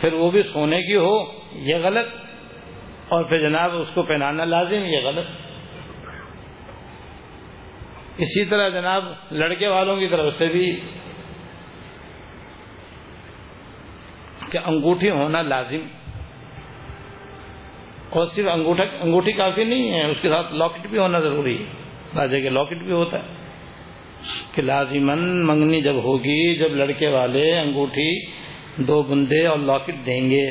پھر وہ بھی سونے کی ہو، یہ غلط۔ اور پھر جناب اس کو پہنانا لازم، یہ غلط۔ اسی طرح جناب لڑکے والوں کی طرف سے بھی کہ انگوٹھی ہونا لازم اور صرف انگوٹھا انگوٹھی کافی نہیں ہے، اس کے ساتھ لاکٹ بھی ہونا ضروری ہے۔ راجے کے لاکٹ بھی ہوتا ہے۔ کہ لازمن منگنی جب ہوگی، جب لڑکے والے انگوٹھی دو بندے اور لاکٹ دیں گے۔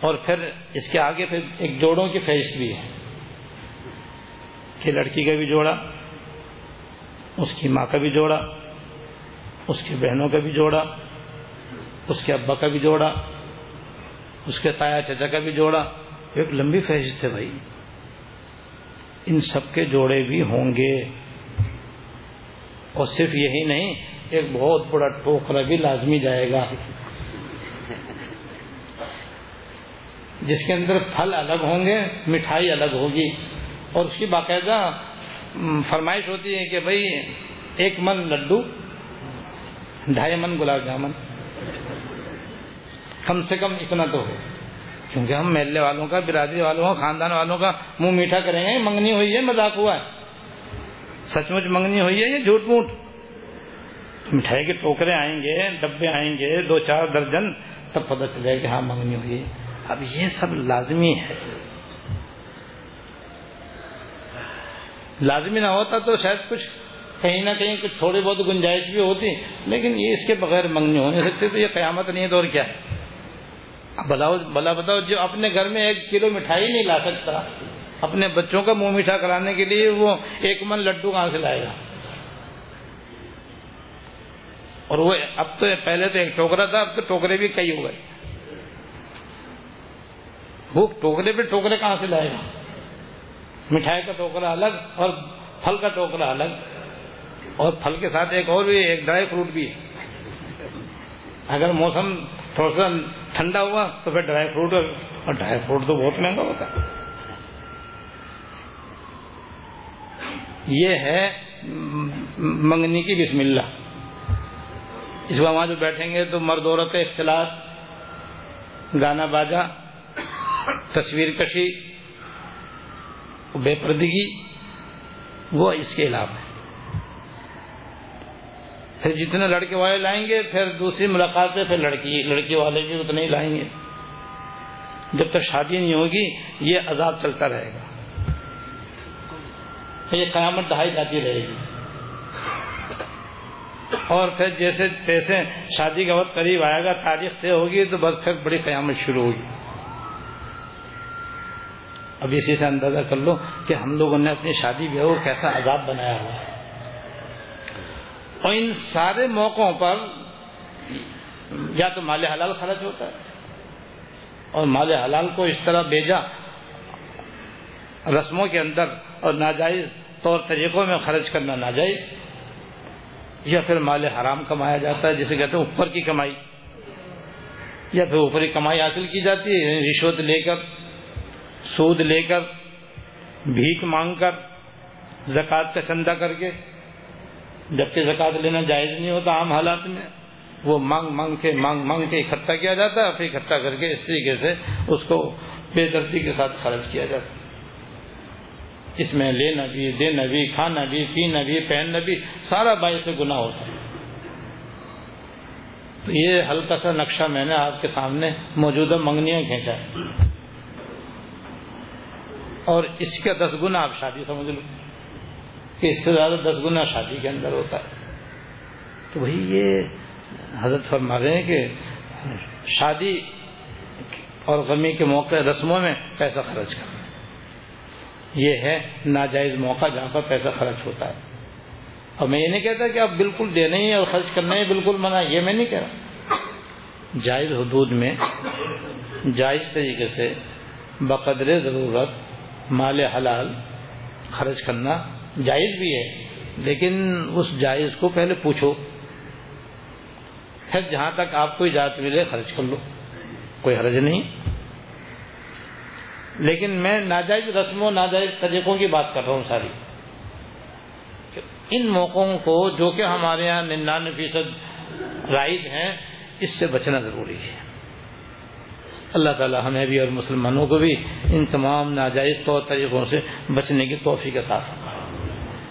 اور پھر اس کے آگے پھر ایک جوڑوں کی فہرست بھی ہے۔ کہ لڑکی کا بھی جوڑا، اس کی ماں کا بھی جوڑا، اس کی بہنوں کا بھی جوڑا، اس کے ابا کا بھی جوڑا، اس کے تایا چچا کا بھی جوڑا۔ ایک لمبی فہرست ہے بھائی۔ ان سب کے جوڑے بھی ہوں گے۔ اور صرف یہی نہیں، ایک بہت بڑا ٹوکرا بھی لازمی جائے گا۔ جس کے اندر پھل الگ ہوں گے، مٹھائی الگ ہوگی۔ اور اس کی باقاعدہ فرمائش ہوتی ہے کہ بھائی، ایک من لڈو، ڈھائی من گلاب جامن۔ کم سے کم اتنا تو ہو۔ کیونکہ ہم محلے والوں کا، برادری والوں کا، خاندان والوں کا منہ میٹھا کریں گے، منگنی ہوئی ہے، مذاق ہوا ہے۔ سچ مچ منگنی ہوئی ہے یہ جھوٹ موٹ؟ مٹھائی کے ٹوکرے آئیں گے، ڈبے آئیں گے، دو چار درجن، تب پتہ چلے کہ ہاں منگنی ہوئی ہے۔ اب یہ سب لازمی ہے۔ لازمی نہ ہوتا تو شاید کچھ کہیں نہ کہیں کچھ تھوڑی بہت گنجائش بھی ہوتی، لیکن یہ اس کے بغیر منگنی ہو نہیں سکتی، تو یہ قیامت نہیں ہے، تو اور کیا ہے؟ بلاؤ بلا بتاؤ، جو اپنے گھر میں ایک کلو مٹھائی نہیں لا سکتا، اپنے بچوں کا منہ میٹھا کرانے کے لیے وہ ایک من لڈو کہاں سے لائے گا؟ اور وہ اب تو پہلے تو ایک ٹوکرا تھا، اب تو ٹوکرے بھی کئی ہو گئے۔ وہ ٹوکرے پہ ٹوکرے کہاں سے لائے گا؟ مٹھائی کا ٹوکرا الگ اور پھل کا ٹوکرا الگ اور پھل کے ساتھ ایک اور بھی ایک ڈرائی فروٹ بھی اگر موسم تھوڑا سا ٹھنڈا ہوا تو پھر ڈرائی فروٹ اور ڈرائی فروٹ تو بہت مہنگا ہوتا ہے۔ یہ ہے منگنی کی بسم اللہ۔ اس کو وہاں جو بیٹھیں گے تو مرد عورت اختلاط، گانا باجا، تصویر کشی بے پردگی، وہ اس کے علاوہ ہے۔ پھر جتنے لڑکے والے لائیں گے، پھر دوسری ملاقات پہ پھر لڑکی لڑکی والے بھی اتنے ہی لائیں گے۔ جب تک شادی نہیں ہوگی، یہ عذاب چلتا رہے گا۔ یہ قیامت دہائی جاتی رہے گی۔ اور پھر جیسے پیسے شادی کا وقت قریب آئے گا، تاریخ سے ہوگی، تو بس پھر بڑی قیامت شروع ہوگی۔ اب اسی سے اندازہ کر لو کہ ہم لوگوں نے اپنی شادی بیاہ کو کیسا عذاب بنایا ہوا ہے۔ اور ان سارے موقعوں پر یا تو مال حلال خرچ ہوتا ہے اور مال حلال کو اس طرح بھیجا رسموں کے اندر اور ناجائز طور طریقوں میں خرچ کرنا ناجائز، یا پھر مال حرام کمایا جاتا ہے، جسے کہتے ہیں اوپر کی کمائی، یا پھر اوپری کمائی حاصل کی جاتی ہے، رشوت لے کر سود لے کر، بھیک مانگ کر، زکوٰۃ کا چندہ کر کے، جبکہ زکات لینا جائز نہیں ہوتا عام حالات میں، وہ مانگ مانگ کے، مانگ مانگ کے اکٹھا کیا جاتا ہے، پھر اکٹھا کر کے اس طریقے سے اس کو بے دردی کے ساتھ خرچ کیا جاتا اس میں لینا بھی، دینا بھی، کھانا بھی، پینا بھی، پہننا بھی، سارا باعث گناہ ہوتا ہے۔ تو یہ ہلکا سا نقشہ میں نے آپ کے سامنے موجودہ منگنیاں کھینچا ہے۔ اور اس کا دس گنا آپ شادی سمجھ لو کہ اس سے زیادہ دس گنا شادی کے اندر ہوتا ہے۔ تو وہی یہ حضرت فرما رہے ہیں کہ شادی اور غمی کے موقع رسموں میں پیسہ خرچ کرنا۔ یہ ہے ناجائز موقع جہاں پر پیسہ خرچ ہوتا ہے۔ اور میں یہ نہیں کہتا کہ آپ بالکل دینا ہی اور خرچ کرنا ہی بالکل منع یہ میں نہیں کہہ رہا۔ جائز حدود میں جائز طریقے سے بقدر ضرورت مال حلال خرچ کرنا جائز بھی ہے، لیکن اس جائز کو پہلے پوچھو، پھر جہاں تک آپ کو اجازت ملے خرچ کر لو، کوئی حرج نہیں۔ لیکن میں ناجائز رسموں ناجائز طریقوں کی بات کر رہا ہوں ساری۔ ان موقعوں کو جو کہ ہمارے یہاں ننانوے فیصد رائج ہیں، اس سے بچنا ضروری ہے۔ اللہ تعالی ہمیں بھی اور مسلمانوں کو بھی ان تمام ناجائز طور طریقوں سے بچنے کی توفیق عطا فرمائے۔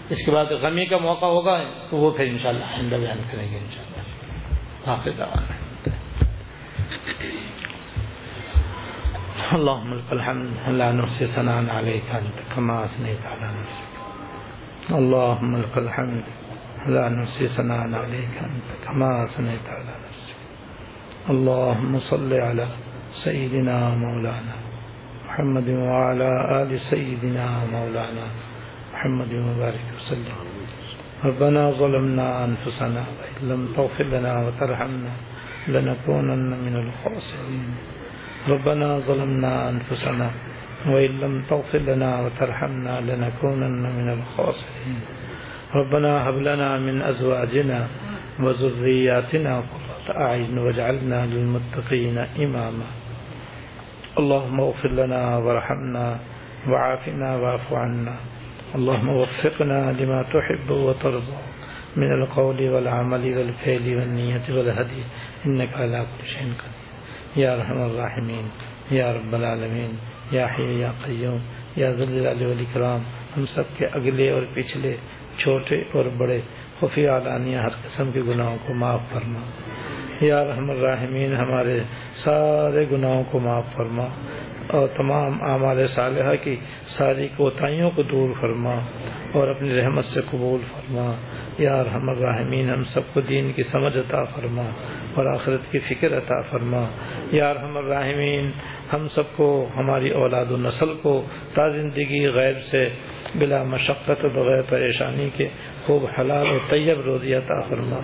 اس کے بعد غمی کا موقع ہوگا، تو وہ پھر انشاءاللہ آئندہ بیان کریں گے انشاءاللہ۔ حافظ دعوانا۔ اللهم لك الحمد، لا نحصي ثناء عليك انت كما اثنيت على نفسك اللهم لك الحمد، لا نحصي ثناء عليك انت كما اثنيت على نفسك اللهم صل على سيدنا مولانا محمد وعلى ال سيدنا مولانا محمد وبارك وسلم. ربنا ظلمنا انفسنا وان لم تغفر لنا وترحمنا لنكونن من الخاسرين ربنا ظلمنا أنفسنا وإن لم تغفر لنا وترحمنا لنكونن من الخاسرين ربنا هب لنا من أزواجنا وذرياتنا قرة أعين واجعلنا للمتقين إماما اللهم اغفر لنا وارحمنا وعافنا واعف عنا. اللهم وفقنا لما تحب وترضى. من القول والعمل والفعل والنية والهدي. إنك على كل شيء قدير. یا رحم الرحمین یا رب العالمین یا حی یا قیوم یا ذل والاکرام ہم سب کے اگلے اور پچھلے، چھوٹے اور بڑے خفی علانیہ ہر قسم کے گناہوں کو معاف فرما۔ یا رحم الرحمین، ہمارے سارے گناہوں کو معاف فرما اور تمام اعمال صالحہ کی ساری کوتاہیوں کو دور فرما اور اپنی رحمت سے قبول فرما۔ یا رحم الرحمین، ہم سب کو دین کی سمجھ عطا فرما اور آخرت کی فکر عطا فرما۔ یا رحم الرحمین، ہم سب کو، ہماری اولاد و نسل کو تا زندگی غیب سے بلا مشقت بغیر پریشانی کے خوب حلال و طیب روزی عطا فرما۔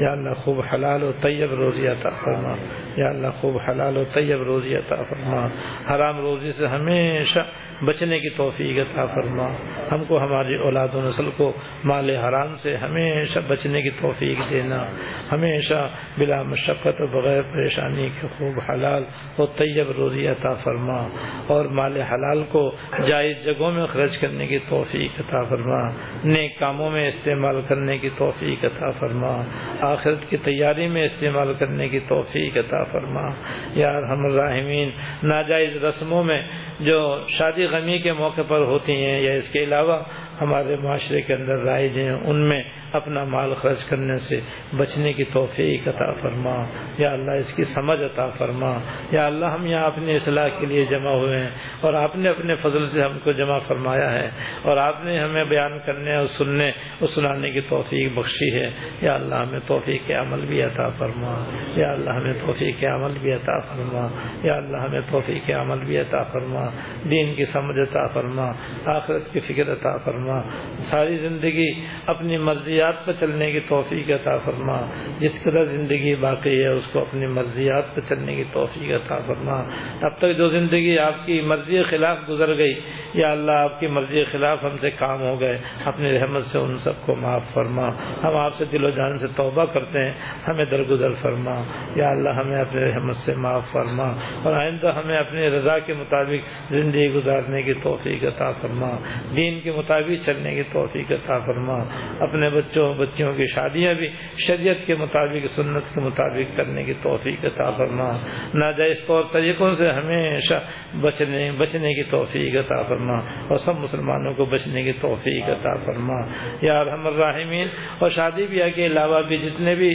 یا اللہ خوب حلال و طیب روزی عطا فرما۔ یا اللہ خوب حلال و طیب روزی عطا فرما۔ حرام روزی سے ہمیشہ بچنے کی توفیق عطا فرما۔ ہم کو ہماری اولاد و نسل کو مال حرام سے ہمیشہ بچنے کی توفیق دینا۔ ہمیشہ بلا مشقت و بغیر پریشانی کے خوب حلال و طیب روزی عطا فرما۔ اور مال حلال کو جائز جگہوں میں خرچ کرنے کی توفیق عطا فرما۔ نیک کاموں میں استعمال کرنے کی توفیق عطا فرما۔ آخرت کی تیاری میں استعمال کرنے کی توفیق عطا فرما۔ یا ہم الراحمین، ناجائز رسموں میں جو شادی غمی کے موقع پر ہوتی ہیں یا اس کے علاوہ ہمارے معاشرے کے اندر رائج ہیں، ان میں اپنا مال خرچ کرنے سے بچنے کی توفیق عطا فرما۔ یا اللہ، اس کی سمجھ عطا فرما۔ یا اللہ، ہم یہاں اپنی اصلاح کے لیے جمع ہوئے ہیں اور آپ نے اپنے فضل سے ہم کو جمع فرمایا ہے اور آپ نے ہمیں بیان کرنے اور سننے اور سنانے کی توفیق بخشی ہے۔ یا اللہ، ہمیں توفیق کے عمل بھی عطا فرما۔ یا اللہ، ہمیں توفیق کے عمل بھی عطا فرما۔ یا اللہ، ہمیں توفیق کے عمل بھی عطا فرما۔ دین کی سمجھ عطا فرما۔ آخرت کی فکر عطا فرما۔ ساری زندگی اپنی مرضی مرضیات پر چلنے کی توفیق عطا فرما۔ جس قدر زندگی باقی ہے، اس کو اپنی مرضیات پر چلنے کی توفیق عطا فرما۔ اب تک جو زندگی آپ کی مرضی خلاف گزر گئی، یا اللہ آپ کی مرضی خلاف ہم سے کام ہو گئے، اپنی رحمت سے ان سب کو معاف فرما۔ ہم آپ سے دل و جان سے توبہ کرتے ہیں، ہمیں درگزر فرما۔ یا اللہ ہمیں اپنے رحمت سے معاف فرما۔ اور آئندہ ہمیں اپنی رضا کے مطابق زندگی گزارنے کی توفیق عطا فرما۔ دین کے مطابق چلنے کی توفیق عطا فرما۔ اپنے بچوں بچوں بچیوں کی شادیاں بھی شریعت کے مطابق، سنت کے مطابق کرنے کی توفیق عطا فرما۔ ناجائز طور طریقوں سے ہمیشہ بچنے بچنے کی توفیق عطا فرما۔ اور سب مسلمانوں کو بچنے کی توفیق عطا فرما۔ یا رحم الرحمین اور شادی بیاہ کے علاوہ بھی جتنے بھی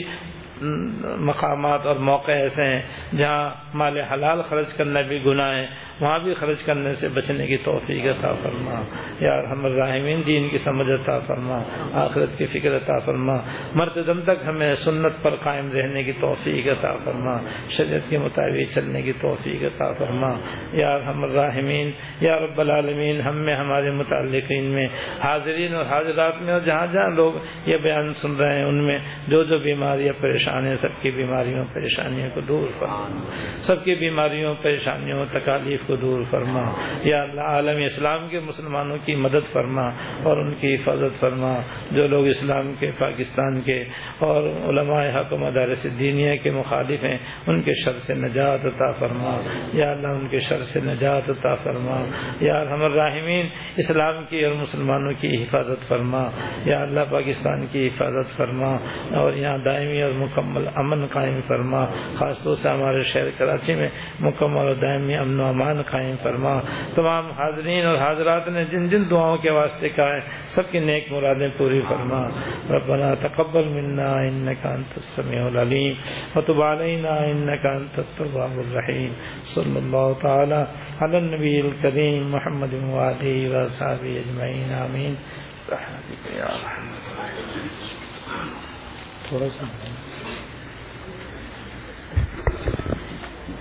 مقامات اور موقع ایسے ہیں جہاں مال حلال خرچ کرنا بھی گناہ ہے، وہاں بھی خرچ کرنے سے بچنے کی توفیق عطا فرما۔ یا ہم الرحمین دین کی سمجھ عطا فرما، آخرت کی فکر عطا فرما۔ مرتے دم تک ہمیں سنت پر قائم رہنے کی توفیق عطا فرما۔ شریعت کے مطابق چلنے کی توفیق عطا فرما۔ یا ہم الرحمین یا رب العالمین، ہم میں، ہمارے متعلقین میں، حاضرین اور حاضرات میں اور جہاں جہاں لوگ یہ بیان سن رہے ہیں، ان میں جو جو بیماری یا پریشانی پریشان ہیں سب کی بیماریوں، پریشانیوں کو دور فرما۔ سب کی بیماریوں، پریشانیوں، تکالیف کو دور فرما۔ یا اللہ، عالم اسلام کے مسلمانوں کی مدد فرما اور ان کی حفاظت فرما۔ جو لوگ اسلام کے، پاکستان کے اور علماء حق و مدارس دینیا کے مخالف ہیں، ان کے شر سے نجات عطا فرما۔ یا اللہ، ان کے شر سے نجات عطا فرما۔ یا ہم الراحمین اسلام کی اور مسلمانوں کی حفاظت فرما۔ یا اللہ، پاکستان کی حفاظت فرما۔ اور یہاں دائمی اور مکمل امن قائم فرما، خاص طور سے ہمارے شہر کراچی میں مکمل اور دائمی امن و امان قائم فرما۔ تمام حاضرین اور حاضرات نے جن جن دعاؤں کے واسطے کہا ہے، سب کی نیک مرادیں پوری فرما۔ ربنا تقبل منا انك انت السميع العليم وتب علينا انك انت التواب الرحيم صلى الله تعالى على النبي الكريم محمد وعلى وصحبه اجمعين امين رحمتك يا رحمة تھوڑا سا